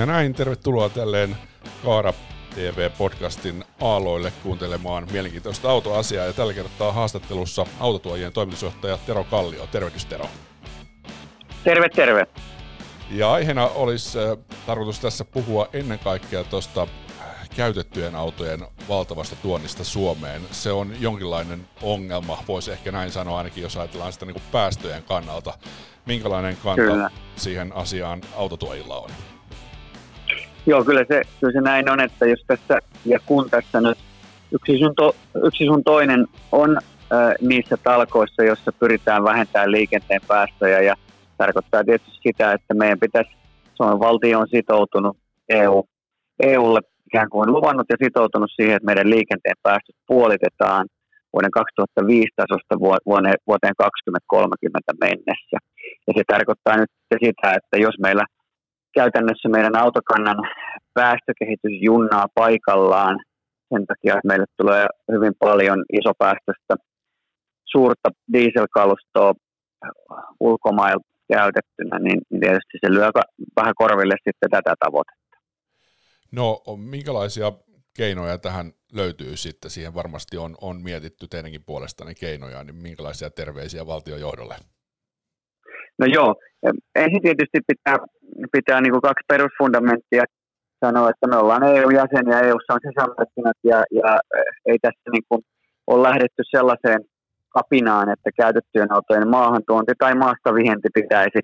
Ja näin tervetuloa tälleen Kaara TV-podcastin aaloille kuuntelemaan mielenkiintoista autoasiaa. Ja tällä kertaa haastattelussa autotuojien toimitusjohtaja Tero Kallio. Tervehdys Tero. Terve, terve. Ja aiheena olisi äh, tarkoitus tässä puhua ennen kaikkea tuosta käytettyjen autojen valtavasta tuonnista Suomeen. Se on jonkinlainen ongelma, voisi ehkä näin sanoa ainakin, jos ajatellaan sitä niin kuin päästöjen kannalta. Minkälainen kanta Kyllä. siihen asiaan autotuojilla on? Joo, kyllä se, kyllä se näin on, että jos tässä ja kun tässä nyt yksi sun, to, yksi sun toinen on äh, niissä talkoissa, jossa pyritään vähentämään liikenteen päästöjä ja tarkoittaa tietysti sitä, että meidän pitäisi, Suomen valtio on sitoutunut EU, EUlle ikään kuin luvannut ja sitoutunut siihen, että meidän liikenteen päästöt puolitetaan vuoden 2005 tasosta vuoteen 2030 mennessä. Ja se tarkoittaa nyt sitä, että jos meillä käytännössä meidän autokannan päästökehitys junnaa paikallaan sen takia, että meille tulee hyvin paljon isopäästöstä suurta dieselkalustoa ulkomailta käytettynä, niin, tietysti se lyö vähän korville sitten tätä tavoitetta. No, minkälaisia keinoja tähän löytyy sitten? Siihen varmasti on, on mietitty teidänkin puolestanne keinoja, niin minkälaisia terveisiä valtiojohdolle? No joo, ensin tietysti pitää, pitää niin kuin kaksi perusfundamenttia sanoa, että me ollaan EU-jäsen ja EUssa on sisämarkkinat ja, ja ei tässä niin kuin ole lähdetty sellaiseen kapinaan, että käytettyjen autojen maahantuonti tai maasta vienti pitäisi,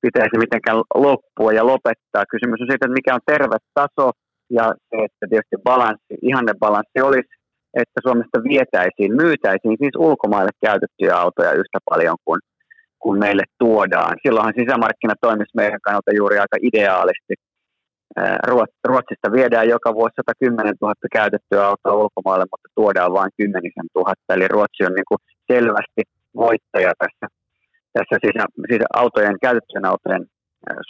pitäisi mitenkään loppua ja lopettaa. Kysymys on siitä, että mikä on terve taso ja se, että tietysti balanssi, ihanne balanssi olisi, että Suomesta vietäisiin, myytäisiin siis ulkomaille käytettyjä autoja yhtä paljon kuin, kuin meille tuodaan. Silloinhan sisämarkkinat toimisi meidän kannalta juuri aika ideaalisti Ruotsista viedään joka vuosi 110 000 käytettyä autoa ulkomaille, mutta tuodaan vain kymmenisen tuhatta. Eli Ruotsi on niin kuin selvästi voittaja tässä, tässä sisä, sisä, autojen, käytettyjen autojen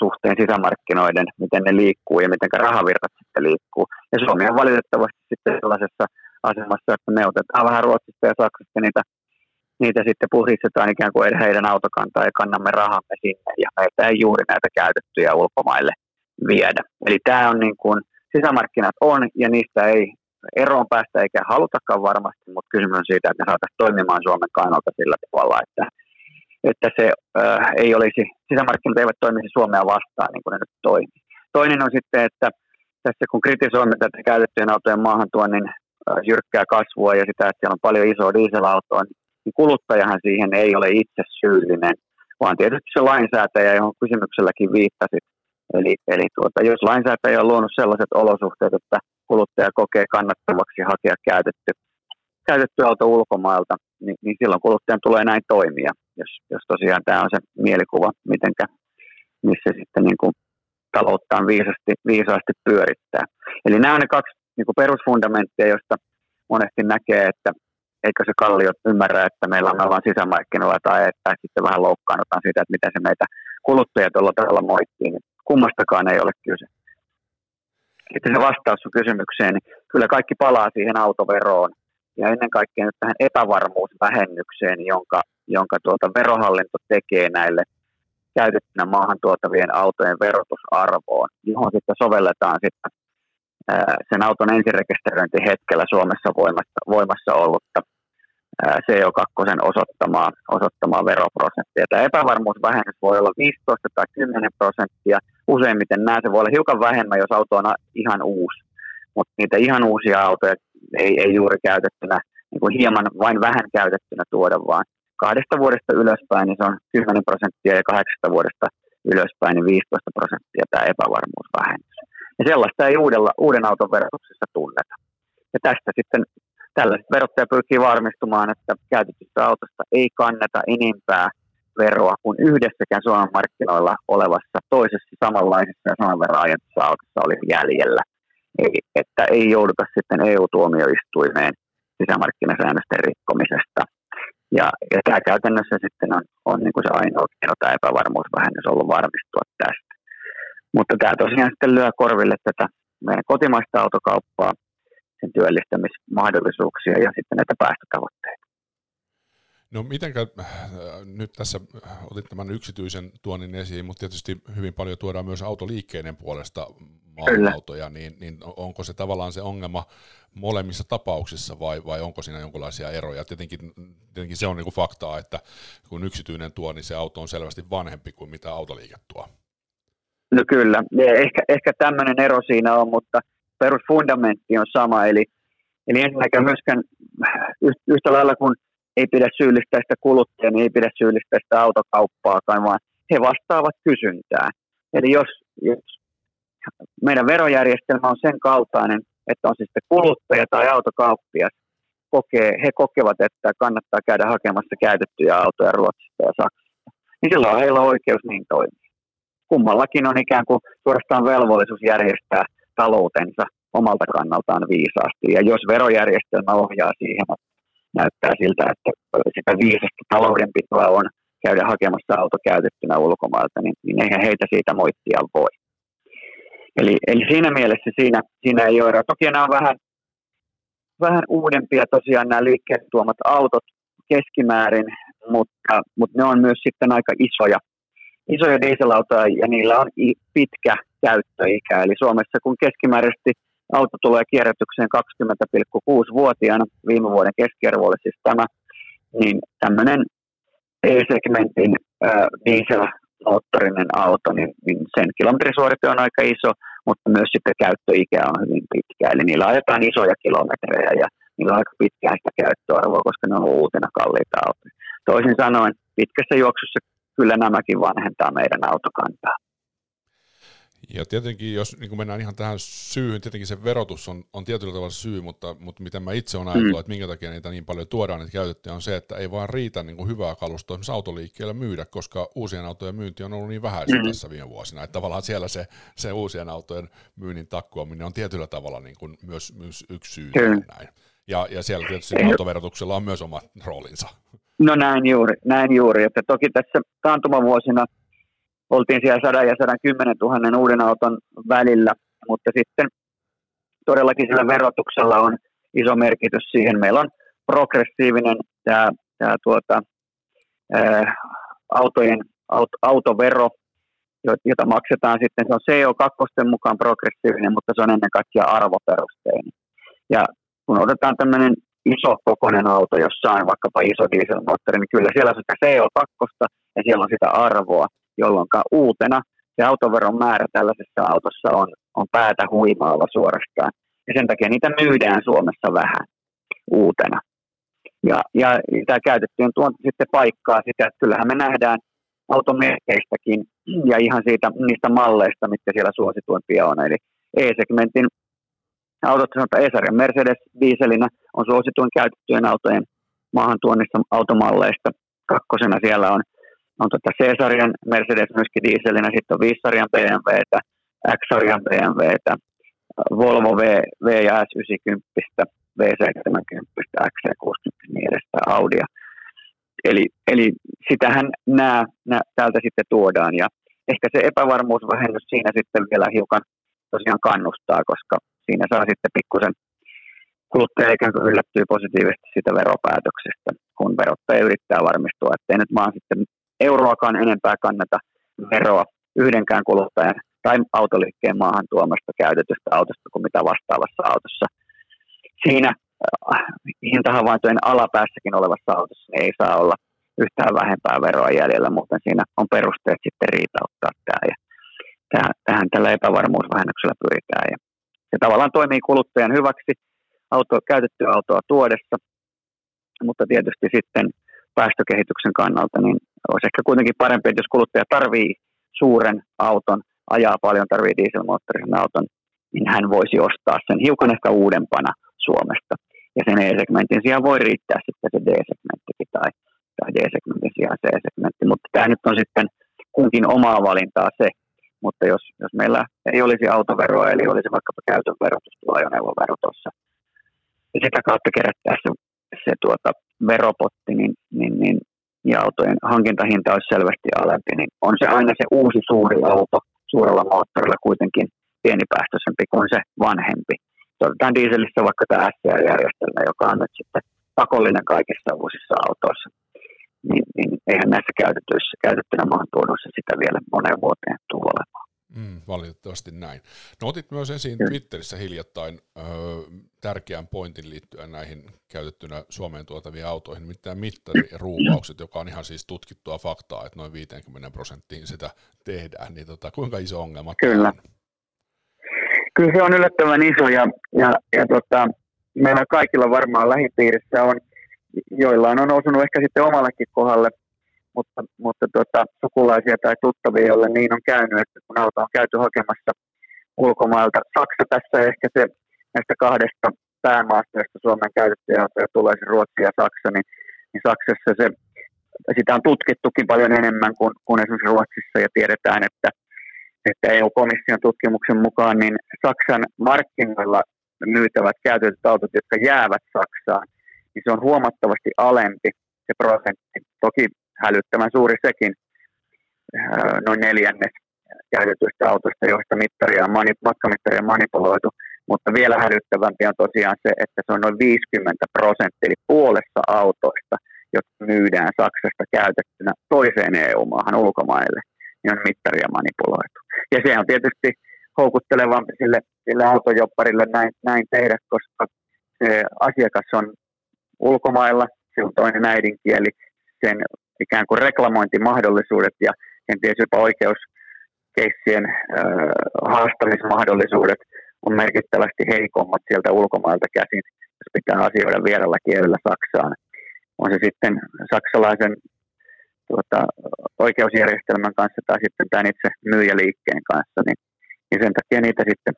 suhteen sisämarkkinoiden, miten ne liikkuu ja miten rahavirtat sitten liikkuu. Ja Suomi on valitettavasti sitten sellaisessa asemassa, että me otetaan vähän Ruotsista ja Saksasta niitä, niitä sitten puhistetaan ikään kuin heidän autokantaa ja kannamme rahamme sinne ja meiltä ei juuri näitä käytettyjä ulkomaille viedä. Eli tämä on niin kuin, sisämarkkinat on ja niistä ei eroon päästä eikä halutakaan varmasti, mutta kysymys on siitä, että ne saataisiin toimimaan Suomen kannalta sillä tavalla, että, että se äh, ei olisi, sisämarkkinat eivät toimisi Suomea vastaan niin kuin ne nyt toimii. Toinen on sitten, että tässä kun kritisoimme tätä käytettyjen autojen maahantuonnin äh, jyrkkää kasvua ja sitä, että siellä on paljon isoa dieselautoa, niin kuluttajahan siihen ei ole itse syyllinen, vaan tietysti se lainsäätäjä, johon kysymykselläkin viittasit, Eli, eli tuota, jos lainsäätäjä on luonut sellaiset olosuhteet, että kuluttaja kokee kannattavaksi hakea käytetty, käytetty auto ulkomailta, niin, niin silloin kuluttajan tulee näin toimia, jos, jos tosiaan tämä on se mielikuva, mitenkä, missä sitten niin kuin talouttaan viisasti, viisaasti pyörittää. Eli nämä on ne kaksi niin kuin perusfundamenttia, joista monesti näkee, että eikö se kallio ymmärrä, että meillä on vain sisämarkkinoilla tai että sitten vähän loukkaannutaan siitä, että miten se meitä kuluttajat tuolla tavalla moittiin kummastakaan ei ole kyse. Sitten se vastaus sun kysymykseen, niin kyllä kaikki palaa siihen autoveroon ja ennen kaikkea nyt tähän epävarmuusvähennykseen, jonka, jonka tuota verohallinto tekee näille käytettynä maahan tuotavien autojen verotusarvoon, johon sitten sovelletaan sitten sen auton ensirekisteröintihetkellä Suomessa voimassa, voimassa ollutta CO2 osoittamaa, osoittamaa veroprosenttia. Tämä epävarmuusvähennys voi olla 15 tai 10 prosenttia. Useimmiten nämä se voi olla hiukan vähemmän, jos auto on ihan uusi. Mutta niitä ihan uusia autoja ei, ei juuri käytettynä, niin kuin hieman vain vähän käytettynä tuoda, vaan kahdesta vuodesta ylöspäin niin se on 10 prosenttia ja kahdeksasta vuodesta ylöspäin niin 15 prosenttia tämä epävarmuusvähennys. Ja sellaista ei uudella, uuden auton verotuksessa tunneta. Ja tästä sitten tällaiset verottaja pyrkii varmistumaan, että käytetystä autosta ei kanneta enempää veroa kuin yhdessäkään Suomen markkinoilla olevassa toisessa samanlaisessa ja saman verran ajetussa autossa oli jäljellä. Eli että ei jouduta sitten EU-tuomioistuimeen sisämarkkinasäännösten rikkomisesta. Ja, ja tämä käytännössä sitten on, on niin kuin se ainoa keino, tämä epävarmuusvähennys ollut varmistua tästä. Mutta tämä tosiaan sitten lyö korville tätä meidän kotimaista autokauppaa, sen työllistämismahdollisuuksia ja sitten näitä päästötavoitteita. No mitenkä, äh, nyt tässä otit tämän yksityisen tuonnin esiin, mutta tietysti hyvin paljon tuodaan myös autoliikkeiden puolesta autoja, niin, niin onko se tavallaan se ongelma molemmissa tapauksissa vai, vai onko siinä jonkinlaisia eroja? Tietenkin, tietenkin se on niin kuin faktaa, että kun yksityinen tuo, niin se auto on selvästi vanhempi kuin mitä autoliike tuo. No kyllä, ehkä, ehkä tämmöinen ero siinä on, mutta perusfundamentti on sama, eli, eli ensinnäkään myöskään yhtä lailla kuin ei pidä syyllistää sitä kuluttajaa, niin ei pidä syyllistää sitä autokauppaakaan, vaan he vastaavat kysyntään. Eli jos, jos meidän verojärjestelmä on sen kaltainen, että on siis sitten kuluttaja tai autokauppias, kokee, he kokevat, että kannattaa käydä hakemassa käytettyjä autoja Ruotsista ja Saksasta, niin silloin heillä on oikeus niin toimia. Kummallakin on ikään kuin suorastaan velvollisuus järjestää taloutensa omalta kannaltaan viisaasti. Ja jos verojärjestelmä ohjaa siihen, että näyttää siltä, että sitä viisasta taloudenpitoa on käydä hakemassa auto käytettynä ulkomailta, niin, niin eihän heitä siitä moittia voi. Eli, eli siinä mielessä siinä, siinä ei ole Toki nämä on vähän, vähän uudempia tosiaan nämä liikkeet tuomat autot keskimäärin, mutta, mutta ne on myös sitten aika isoja, isoja dieselautoja ja niillä on pitkä käyttöikä. Eli Suomessa kun keskimääräisesti auto tulee kierrätykseen 20,6-vuotiaana, viime vuoden keskiarvo oli siis tämä, niin tämmöinen E-segmentin äh, dieselmoottorinen auto, niin, niin sen kilometrisuorite on aika iso, mutta myös sitten käyttöikä on hyvin pitkä. Eli niillä ajetaan isoja kilometrejä ja niillä on aika pitkää sitä käyttöarvoa, koska ne on uutena kalliita autoja. Toisin sanoen, pitkässä juoksussa kyllä nämäkin vanhentaa meidän autokantaa. Ja tietenkin, jos niin kun mennään ihan tähän syyhyn, tietenkin se verotus on, on tietyllä tavalla syy, mutta, mutta miten mä itse olen ajatellut, mm. että minkä takia niitä niin paljon tuodaan, että käytettyjä, on se, että ei vaan riitä niin kuin hyvää kalustoa esimerkiksi autoliikkeellä myydä, koska uusien autojen myynti on ollut niin vähäistä mm. tässä viime vuosina, että tavallaan siellä se, se uusien autojen myynnin takkuaminen on tietyllä tavalla niin kuin myös, myös yksi syy mm. näin. Ja, ja siellä tietysti autoverotuksella on myös oma roolinsa. No näin juuri, näin juuri. Että toki tässä taantumavuosina – oltiin siellä 100 ja 110 000 uuden auton välillä, mutta sitten todellakin sillä verotuksella on iso merkitys siihen. Meillä on progressiivinen tämä, tämä tuota, ää, autojen aut, autovero, jota maksetaan sitten, se on CO2 mukaan progressiivinen, mutta se on ennen kaikkea arvoperusteinen. Ja kun otetaan tämmöinen iso kokoinen auto jossain, vaikkapa iso dieselmoottori, niin kyllä siellä on sitä CO2 ja siellä on sitä arvoa jolloin uutena se autoveron määrä tällaisessa autossa on, on päätä huimaava suorastaan. Ja sen takia niitä myydään Suomessa vähän uutena. Ja, ja tämä käytettyjen tuonti sitten paikkaa sitä, että kyllähän me nähdään automerkeistäkin ja ihan siitä, niistä malleista, mitkä siellä suosituimpia on. Eli E-segmentin autot, sanotaan E-sarjan Mercedes dieselinä on suosituin käytettyjen autojen maahantuonnista automalleista. Kakkosena siellä on on tota C-sarjan Mercedes myöskin dieselinä, sitten on 5-sarjan BMWtä, X-sarjan BMWtä, Volvo V, v ja S90, V70, XC60 niin edestään Audia. Eli, eli sitähän nämä, nämä täältä sitten tuodaan ja ehkä se epävarmuusvähennys siinä sitten vielä hiukan tosiaan kannustaa, koska siinä saa sitten pikkusen kuluttaja ikään kuin yllättyy positiivisesti siitä veropäätöksestä, kun verottaja yrittää varmistua, ettei nyt vaan sitten euroakaan enempää kannata veroa yhdenkään kuluttajan tai autoliikkeen maahan tuomasta käytetystä autosta kuin mitä vastaavassa autossa. Siinä äh, hintahavaintojen alapäässäkin olevassa autossa ei saa olla yhtään vähempää veroa jäljellä, mutta siinä on perusteet sitten riitauttaa tämä. Ja tähän tällä epävarmuusvähennyksellä pyritään. Ja se tavallaan toimii kuluttajan hyväksi auto, käytettyä autoa tuodessa, mutta tietysti sitten päästökehityksen kannalta, niin olisi ehkä kuitenkin parempi, että jos kuluttaja tarvii suuren auton, ajaa paljon, tarvii dieselmoottorisen auton, niin hän voisi ostaa sen hiukan ehkä uudempana Suomesta. Ja sen E-segmentin sijaan voi riittää sitten se D-segmenttikin tai, tai D-segmentin sijaan C-segmentti, mutta tämä nyt on sitten kunkin omaa valintaa se, mutta jos, jos meillä ei olisi autoveroa, eli olisi vaikkapa käytön verotus tuo ajoneuvovero tuossa, ja sitä kautta kerättäisiin se, se tuota, veropotti, niin, niin, niin ja autojen hankintahinta olisi selvästi alempi, niin on se aina se uusi suuri auto suurella moottorilla kuitenkin pienipäästöisempi kuin se vanhempi. Otetaan dieselissä vaikka tämä SCR-järjestelmä, joka on nyt sitten pakollinen kaikissa uusissa autoissa. niin, niin eihän näissä käytetyissä, käytettynä maantuodossa sitä vielä moneen vuoteen. Mm, valitettavasti näin. No otit myös esiin Twitterissä hiljattain ö, tärkeän pointin liittyen näihin käytettynä Suomeen tuotaviin autoihin, nimittäin mittariruuvaukset, joka on ihan siis tutkittua faktaa, että noin 50 prosenttiin sitä tehdään, niin tota, kuinka iso ongelma Kyllä. On? Kyllä se on yllättävän iso ja, ja, ja tota, meillä kaikilla varmaan lähipiirissä on, joillain on osunut ehkä sitten omallekin kohdalle mutta, mutta tota, sukulaisia tai tuttavia, joille niin on käynyt, että kun auto on käyty hakemassa ulkomailta. Saksa tässä ehkä se näistä kahdesta päämaasta, josta Suomen käytettyjä autoja tulee se Ruotsi ja Saksa, niin, niin Saksassa se, sitä on tutkittukin paljon enemmän kuin, kuin esimerkiksi Ruotsissa ja tiedetään, että, että EU-komission tutkimuksen mukaan niin Saksan markkinoilla myytävät käytetyt autot, jotka jäävät Saksaan, niin se on huomattavasti alempi se prosentti. Toki hälyttävän suuri sekin, noin neljännes käytetyistä autoista, joista mittaria on mani, matkamittaria on manipuloitu, mutta vielä hälyttävämpi on tosiaan se, että se on noin 50 prosenttia, eli puolessa autoista, jotka myydään Saksasta käytettynä toiseen EU-maahan ulkomaille, niin on mittaria manipuloitu. Ja se on tietysti houkuttelevampi sille, sille autojopparille näin, näin tehdä, koska se asiakas on ulkomailla, se on toinen äidinkieli, sen ikään kuin reklamointimahdollisuudet ja kenties jopa oikeuskeissien äh, haastamismahdollisuudet on merkittävästi heikommat sieltä ulkomailta käsin, jos pitää asioida vierellä kielellä Saksaan. On se sitten saksalaisen tuota, oikeusjärjestelmän kanssa tai sitten tämän itse myyjäliikkeen kanssa, niin, niin sen takia niitä sitten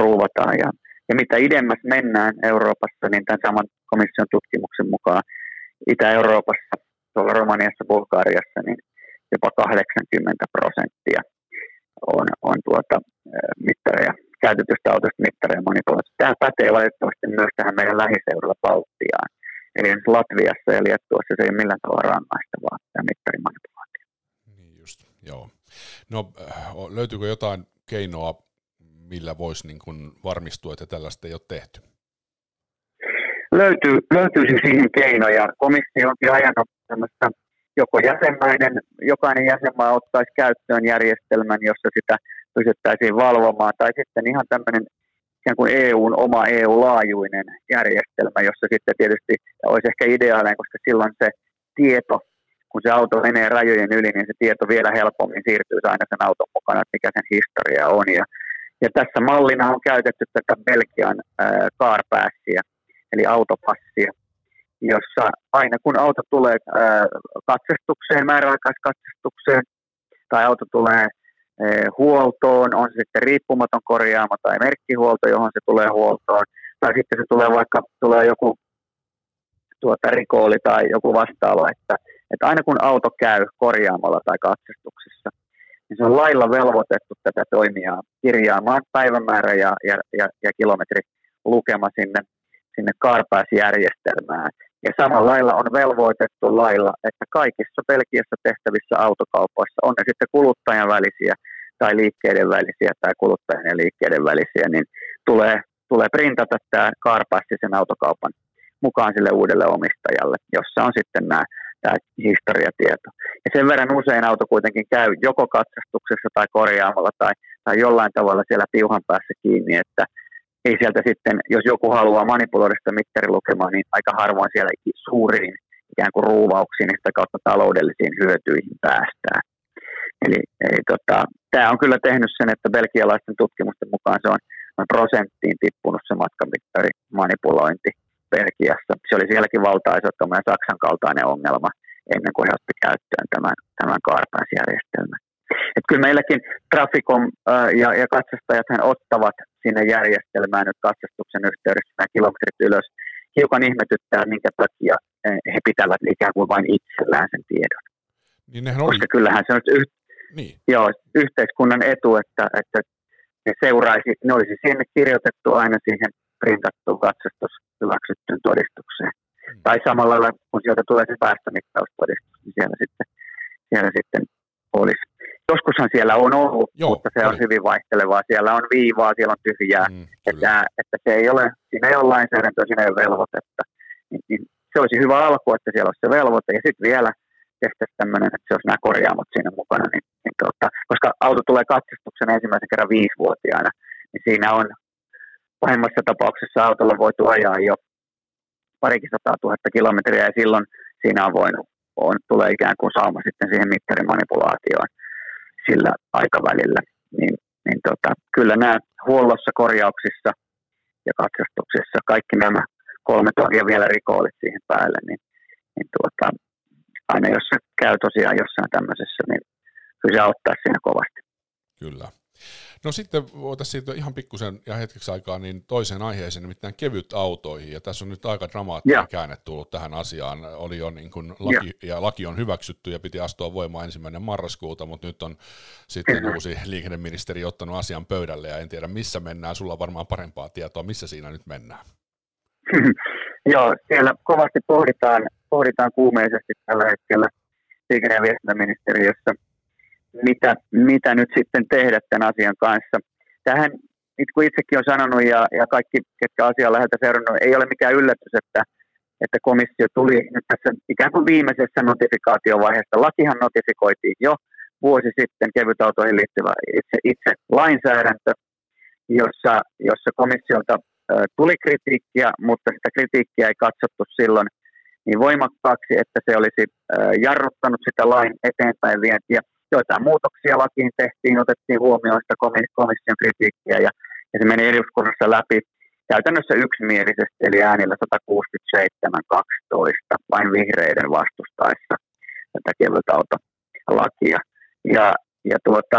ruuvataan. Ja, ja mitä idemmäs mennään Euroopassa, niin tämän saman komission tutkimuksen mukaan Itä-Euroopassa tuolla Romaniassa, Bulgariassa, niin jopa 80 prosenttia on, on tuota, mittareja, käytetystä autosta mittareja manipuloitu. Tämä pätee valitettavasti myös tähän meidän lähiseudulla Baltiaan. Eli Latviassa ja Liettuassa se ei ole millään tavalla rangaistavaa, tämä mittarimanipulaatio. Niin just, joo. No löytyykö jotain keinoa, millä voisi niin kuin varmistua, että tällaista ei ole tehty? Löytyy, löytyisi siihen keinoja. Komissio onkin ajanut tämmöistä joko jäsenmäinen, jokainen jäsenmaa ottaisi käyttöön järjestelmän, jossa sitä pysyttäisiin valvomaan, tai sitten ihan tämmöinen ikään kuin EUn oma EU-laajuinen järjestelmä, jossa sitten tietysti olisi ehkä ideaalinen, koska silloin se tieto, kun se auto menee rajojen yli, niin se tieto vielä helpommin siirtyy aina sen auton mukana, että mikä sen historia on. Ja, ja tässä mallina on käytetty tätä Belgian äh, carpassia, eli autopassia, jossa aina kun auto tulee katsastukseen, määräaikaiskatsastukseen, tai auto tulee huoltoon, on se sitten riippumaton korjaamo tai merkkihuolto, johon se tulee huoltoon, tai sitten se tulee vaikka tulee joku tuota, rikooli tai joku vastaava, että, että aina kun auto käy korjaamalla tai katsastuksessa, niin se on lailla velvoitettu tätä toimijaa kirjaamaan päivämäärä ja, ja, ja, ja kilometri lukema sinne, sinne CarPass-järjestelmään. Ja samalla lailla on velvoitettu lailla, että kaikissa Belgiassa tehtävissä autokaupoissa, on ne sitten kuluttajan välisiä tai liikkeiden välisiä tai kuluttajien ja liikkeiden välisiä, niin tulee, tulee printata tämä Carpassi sen autokaupan mukaan sille uudelle omistajalle, jossa on sitten nämä, tämä historiatieto. Ja sen verran usein auto kuitenkin käy joko katsastuksessa tai korjaamalla tai, tai jollain tavalla siellä piuhan päässä kiinni, että ei sieltä sitten, jos joku haluaa manipuloida sitä mittarilukemaa, niin aika harvoin siellä suuriin ikään kuin ruuvauksiin ja sitä kautta taloudellisiin hyötyihin päästään. Eli, eli tota, tämä on kyllä tehnyt sen, että belgialaisten tutkimusten mukaan se on noin prosenttiin tippunut se matkamittari manipulointi Belgiassa. Se oli sielläkin valtaisa Saksan kaltainen ongelma ennen kuin he ottivat käyttöön tämän, tämän Carpass-järjestelmän. Et kyllä meilläkin Traficom ja, ja katsastajat ottavat sinne järjestelmään nyt katsastuksen yhteydessä nämä kilometrit ylös. Hiukan ihmetyttää, minkä takia he pitävät ikään kuin vain itsellään sen tiedon. Niin nehän oli... Koska kyllähän se on yh- niin. joo, yhteiskunnan etu, että, että ne seuraisi, ne olisi sinne kirjoitettu aina siihen printattuun katsastus hyväksyttyyn todistukseen. Mm. Tai samalla lailla, kun sieltä tulee se päästömittaustodistus, niin siellä sitten, siellä sitten olisi Joskushan siellä on ollut, Joo, mutta se on oli. hyvin vaihtelevaa. Siellä on viivaa, siellä on tyhjää. Mm, että, että se ei ole, siinä ei ole lainsäädäntöä, siinä ei ole velvoitetta. Niin, niin se olisi hyvä alku, että siellä olisi se velvoite. Ja sitten vielä tehtäisiin tämmöinen, että se olisi nämä korjaamot siinä mukana, niin, niin tuota, koska auto tulee katsastuksen ensimmäisen kerran viisivuotiaana, niin siinä on pahimmassa tapauksessa autolla voitu ajaa jo parikin sataa tuhatta kilometriä ja silloin siinä on voinut, on, tulee ikään kuin sauma sitten siihen mittarimanipulaatioon sillä aikavälillä. Niin, niin tota, kyllä nämä huollossa, korjauksissa ja katsastuksissa, kaikki nämä kolme toria vielä rikoolit siihen päälle, niin, niin tuota, aina jos se käy tosiaan jossain tämmöisessä, niin kyllä se auttaa siinä kovasti. Kyllä. No sitten voitaisiin siirtyä ihan pikkusen ja hetkeksi aikaa niin toiseen aiheeseen, nimittäin kevyt autoihin. Ja tässä on nyt aika dramaattinen ja. käänne tullut tähän asiaan. Oli jo niin kuin laki, ja. ja laki on hyväksytty ja piti astua voimaan ensimmäinen marraskuuta, mutta nyt on sitten uusi liikenneministeri ottanut asian pöydälle ja en tiedä missä mennään. Sulla on varmaan parempaa tietoa, missä siinä nyt mennään. Joo, siellä kovasti pohditaan, pohditaan kuumeisesti tällä hetkellä liikenne- ja viestintäministeriössä – mitä, mitä nyt sitten tehdä tämän asian kanssa. Tähän, nyt kun itsekin on sanonut ja, ja kaikki, ketkä asiaa läheltä seurannut, ei ole mikään yllätys, että, että komissio tuli nyt tässä ikään kuin viimeisessä notifikaatiovaiheessa. Lakihan notifikoitiin jo vuosi sitten kevytautoihin liittyvä itse, itse lainsäädäntö, jossa, jossa komissiolta tuli kritiikkiä, mutta sitä kritiikkiä ei katsottu silloin niin voimakkaaksi, että se olisi jarruttanut sitä lain eteenpäin vientiä joitain muutoksia lakiin tehtiin, otettiin huomioon sitä komission kritiikkiä ja, ja se meni eduskunnassa läpi käytännössä yksimielisesti, eli äänillä 167-12 vain vihreiden vastustaessa tätä kevytautolakia. Ja, ja tuota,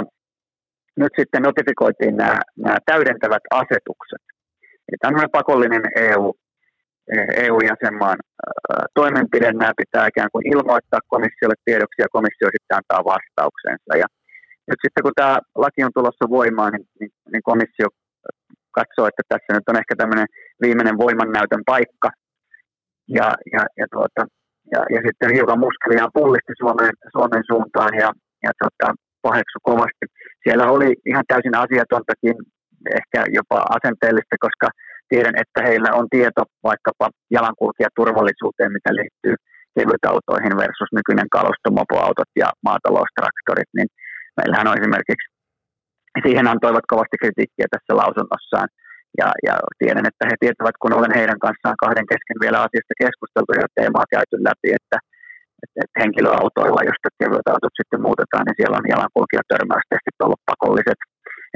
nyt sitten notifikoitiin nämä, nämä täydentävät asetukset. Tämä on pakollinen EU, EU-jäsenmaan toimenpide, nämä pitää ikään kuin ilmoittaa komissiolle tiedoksi ja komissio sitten antaa vastauksensa. Ja nyt sitten kun tämä laki on tulossa voimaan, niin, niin, niin komissio katsoo, että tässä nyt on ehkä tämmöinen viimeinen voimannäytön paikka. Ja, ja, ja, tuota, ja, ja sitten hiukan muskeliaan pullisti Suomen, Suomen suuntaan ja, ja tuota, paheksu kovasti. Siellä oli ihan täysin asiatontakin, ehkä jopa asenteellista, koska tiedän, että heillä on tieto vaikkapa jalankulkijaturvallisuuteen, mitä liittyy kevytautoihin versus nykyinen kalusto, mopoautot ja maataloustraktorit, niin meillähän on esimerkiksi, siihen antoivat kovasti kritiikkiä tässä lausunnossaan, ja, ja tiedän, että he tietävät, kun olen heidän kanssaan kahden kesken vielä asiasta keskusteltu ja teemaa käyty läpi, että, että, että henkilöautoilla, josta kevyet autot sitten muutetaan, niin siellä on jalankulkijatörmäystestit ollut pakolliset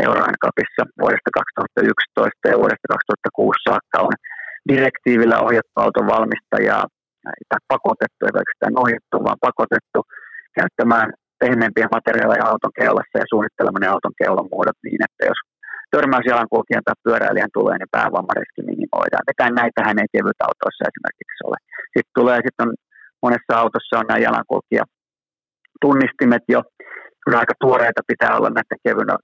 Euroin Cupissa vuodesta 2011 ja vuodesta 2006 saakka on direktiivillä ohjattu auton valmistajaa tai pakotettu, ei pelkästään ohjattu, vaan pakotettu käyttämään pehmeämpiä materiaaleja auton keulassa ja suunnittelemaan ne auton keulan muodot niin, että jos törmäysjalankulkijan tai pyöräilijän tulee, niin päävammariski minimoidaan. Vetään näitähän ei kevyt autoissa esimerkiksi ole. Sitten tulee, sitten on monessa autossa on nämä jalankulkija tunnistimet jo, kyllä aika tuoreita pitää olla näiden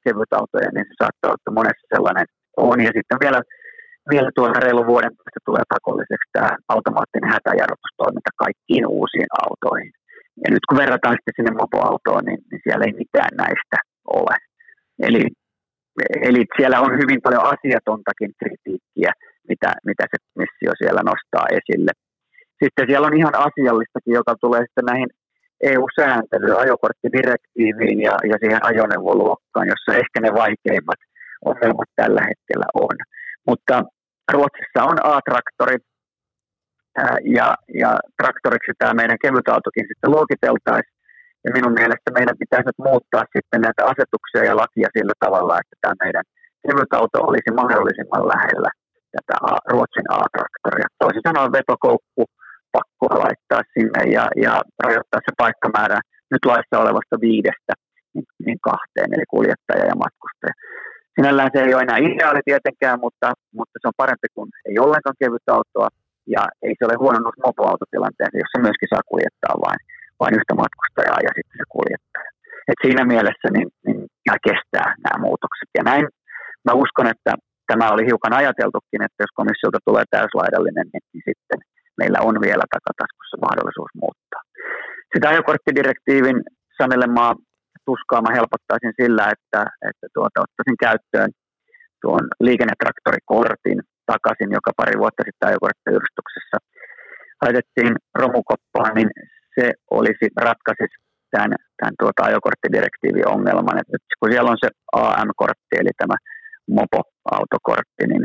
kevyt autoja, niin se saattaa olla, monessa sellainen on. Ja sitten vielä, vielä tuolla reilun vuoden päästä tulee pakolliseksi tämä automaattinen hätäjarrutustoiminta kaikkiin uusiin autoihin. Ja nyt kun verrataan sitten sinne mopoautoon, niin, niin siellä ei mitään näistä ole. Eli, eli siellä on hyvin paljon asiatontakin kritiikkiä, mitä, mitä se missio siellä nostaa esille. Sitten siellä on ihan asiallistakin, joka tulee sitten näihin EU-sääntelyyn, ajokorttidirektiiviin ja, ja siihen ajoneuvoluokkaan, jossa ehkä ne vaikeimmat ongelmat tällä hetkellä on. Mutta Ruotsissa on A-traktori, ja, ja traktoriksi tämä meidän kevytautokin sitten luokiteltaisiin. Ja minun mielestä meidän pitäisi nyt muuttaa sitten näitä asetuksia ja lakia sillä tavalla, että tämä meidän kevytauto olisi mahdollisimman lähellä tätä Ruotsin A-traktoria. Toisin sanoen vetokoukku pakko laittaa sinne ja, ja rajoittaa se paikkamäärä nyt laissa olevasta viidestä niin, niin kahteen, eli kuljettaja ja matkustaja. Sinällään se ei ole enää ideaali tietenkään, mutta, mutta se on parempi kuin ei ollenkaan kevyt autoa, ja ei se ole huononnut mopoautotilanteen, jossa myöskin saa kuljettaa vain, vain yhtä matkustajaa ja sitten se kuljettaja. Et siinä mielessä niin, niin kestää nämä muutokset. Ja näin mä uskon, että tämä oli hiukan ajateltukin, että jos komissiolta tulee täyslaidallinen, niin, niin sitten meillä on vielä takataskussa mahdollisuus muuttaa. Sitä ajokorttidirektiivin sanelemaa tuskaa mä helpottaisin sillä, että, että tuota, ottaisin käyttöön tuon liikennetraktorikortin takaisin, joka pari vuotta sitten ajokorttiyhdistyksessä laitettiin romukoppaan, niin se olisi ratkaisisi tämän, tämän tuota ajokorttidirektiivin ongelman. että nyt kun siellä on se AM-kortti, eli tämä mopo-autokortti, niin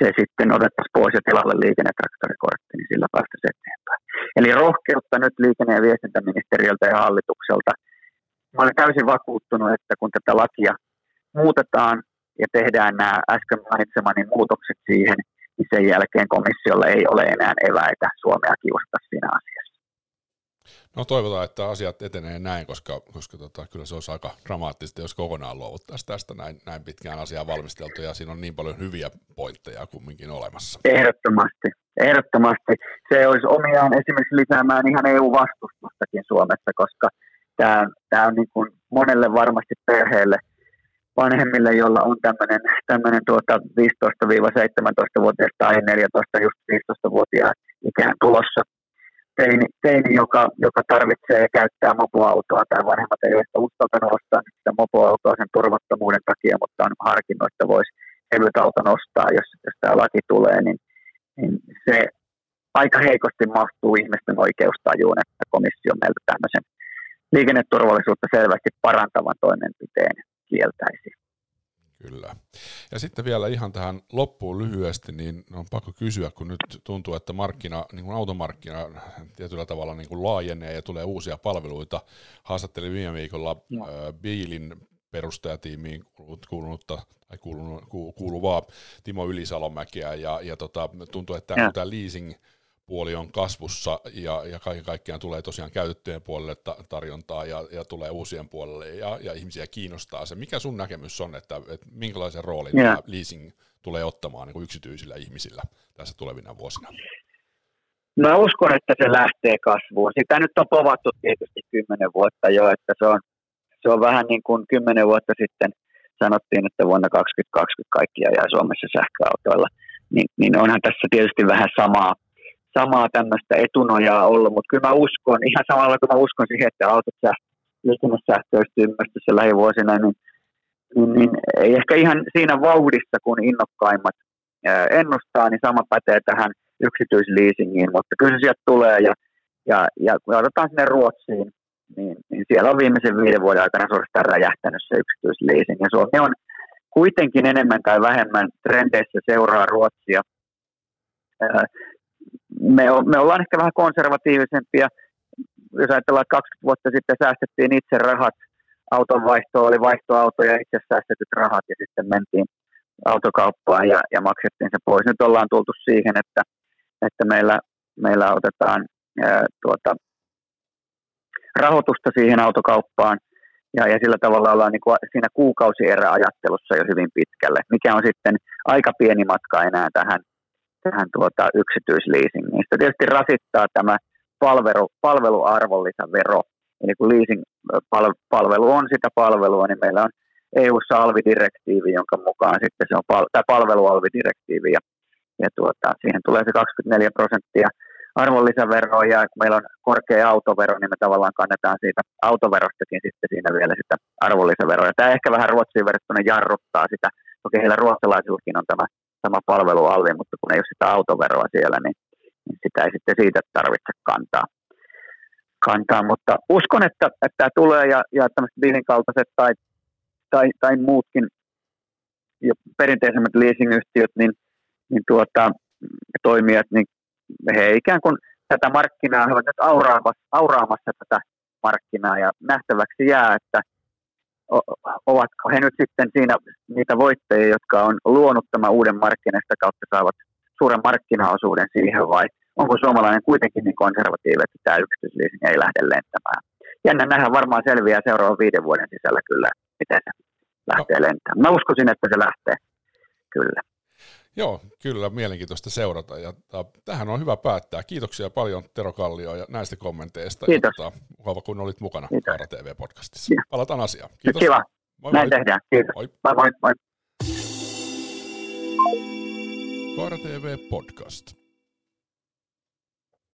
se sitten otettaisiin pois ja tilalle liikennetraktorikortti, niin sillä päästäisiin eteenpäin. Eli rohkeutta nyt liikenne- ja viestintäministeriöltä ja hallitukselta. Mä olen täysin vakuuttunut, että kun tätä lakia muutetaan ja tehdään nämä äsken mainitsemani muutokset siihen, niin sen jälkeen komissiolla ei ole enää eväitä Suomea kiusata siinä asiassa. No toivotaan, että asiat etenee näin, koska, koska tota, kyllä se olisi aika dramaattista, jos kokonaan luovuttaisiin tästä näin, näin pitkään asiaa valmisteltu, ja siinä on niin paljon hyviä pointteja kumminkin olemassa. Ehdottomasti, ehdottomasti. Se olisi omiaan esimerkiksi lisäämään ihan EU-vastustustakin Suomessa, koska tämä, tämä on niin kuin monelle varmasti perheelle – vanhemmille, joilla on tämmöinen, tämmöinen tuota 15-17-vuotias tai 14 just 15-vuotiaan ikään tulossa teini, teini joka, joka tarvitsee käyttää mopoautoa tai vanhemmat ei ole uskaltanut ostaa sitä mopoautoa sen turvattomuuden takia, mutta on harkinnut, että voisi kevyt auton ostaa, jos, jos tämä laki tulee, niin, niin se aika heikosti mahtuu ihmisten oikeustajuun, että komissio meiltä tämmöisen liikenneturvallisuutta selvästi parantavan toimenpiteen kieltäisi. Kyllä. Ja sitten vielä ihan tähän loppuun lyhyesti, niin on pakko kysyä, kun nyt tuntuu, että markkina, niin kuin automarkkina tietyllä tavalla niin kuin laajenee ja tulee uusia palveluita. Haastattelin viime viikolla no. Biilin perustajatiimiin kuulunutta, tai kuulunut, kuuluvaa Timo Ylisalomäkeä, ja, ja tota, tuntuu, että tämä leasing puoli on kasvussa ja, ja kaiken kaikkiaan tulee tosiaan käytettyjen puolelle ta- tarjontaa ja, ja tulee uusien puolelle ja, ja ihmisiä kiinnostaa se. Mikä sun näkemys on, että, että minkälaisen roolin yeah. leasing tulee ottamaan niin kuin yksityisillä ihmisillä tässä tulevina vuosina? Mä uskon, että se lähtee kasvuun. Sitä nyt on povattu tietysti kymmenen vuotta jo, että se on, se on vähän niin kuin kymmenen vuotta sitten sanottiin, että vuonna 2020 kaikki ajaa Suomessa sähköautoilla. Niin, niin onhan tässä tietysti vähän samaa, samaa tämmöistä etunojaa ollut, mutta kyllä mä uskon, ihan samalla kuin mä uskon siihen, että autot sähkö, liikenne sähköistyy myös tässä lähivuosina, niin, niin, niin, ei ehkä ihan siinä vauhdissa, kun innokkaimmat ennustaa, niin sama pätee tähän yksityisleasingiin, mutta kyllä se sieltä tulee ja, ja, ja kun otetaan sinne Ruotsiin, niin, niin siellä on viimeisen viiden vuoden aikana suorastaan räjähtänyt se yksityisleasing ja Suomi on kuitenkin enemmän tai vähemmän trendeissä seuraa Ruotsia me, me ollaan ehkä vähän konservatiivisempia. Jos ajatellaan, että 20 vuotta sitten säästettiin itse rahat, auton vaihto oli vaihtoauto ja itse säästetyt rahat ja sitten mentiin autokauppaan ja, ja maksettiin se pois. Nyt ollaan tultu siihen, että, että meillä, meillä otetaan ää, tuota, rahoitusta siihen autokauppaan ja, ja sillä tavalla ollaan niin kuin siinä kuukausieräajattelussa jo hyvin pitkälle, mikä on sitten aika pieni matka enää tähän tähän tuota, yksityisleasingiin. Sitä tietysti rasittaa tämä palvelu, palveluarvonlisävero. Eli kun leasing-palvelu on sitä palvelua, niin meillä on EU-ssa alvidirektiivi, jonka mukaan sitten se on pal- tämä palvelualvidirektiivi, ja, ja tuota, siihen tulee se 24 prosenttia arvonlisäveroa, ja kun meillä on korkea autovero, niin me tavallaan kannetaan siitä autoverostakin sitten siinä vielä sitä arvonlisäveroa. Ja tämä ehkä vähän Ruotsiin verrattuna jarruttaa sitä, toki heillä ruotsalaisillakin on tämä sama palvelualvi, mutta kun ei ole sitä autoveroa siellä, niin, niin sitä ei sitten siitä tarvitse kantaa. kantaa. Mutta uskon, että, että tämä tulee ja, ja tämmöiset Viinin kaltaiset tai, tai, tai muutkin jo perinteisemmät leasingyhtiöt, niin, niin tuota, toimijat, niin he ikään kuin tätä markkinaa, he ovat nyt auraamassa, auraamassa tätä markkinaa ja nähtäväksi jää, että ovatko he nyt sitten siinä niitä voittajia, jotka on luonut tämän uuden markkinasta kautta saavat suuren markkinaosuuden siihen vai onko suomalainen kuitenkin niin konservatiivi, että tämä yksityisliising ei lähde lentämään. Jännä nähdä varmaan selviää seuraavan viiden vuoden sisällä kyllä, miten se lähtee no. lentämään. Mä uskoisin, että se lähtee kyllä. Joo, kyllä mielenkiintoista seurata ja tähän on hyvä päättää. Kiitoksia paljon Tero Kallio ja näistä kommenteista. Kiitos. Ja, tota, kun olit mukana Kaara TV-podcastissa. Ja. Palataan asiaan. Kiitos. Kiva. Moi Näin moi. tehdään. Kiitos. Moi. Moi moi. moi. Kaara TV Podcast.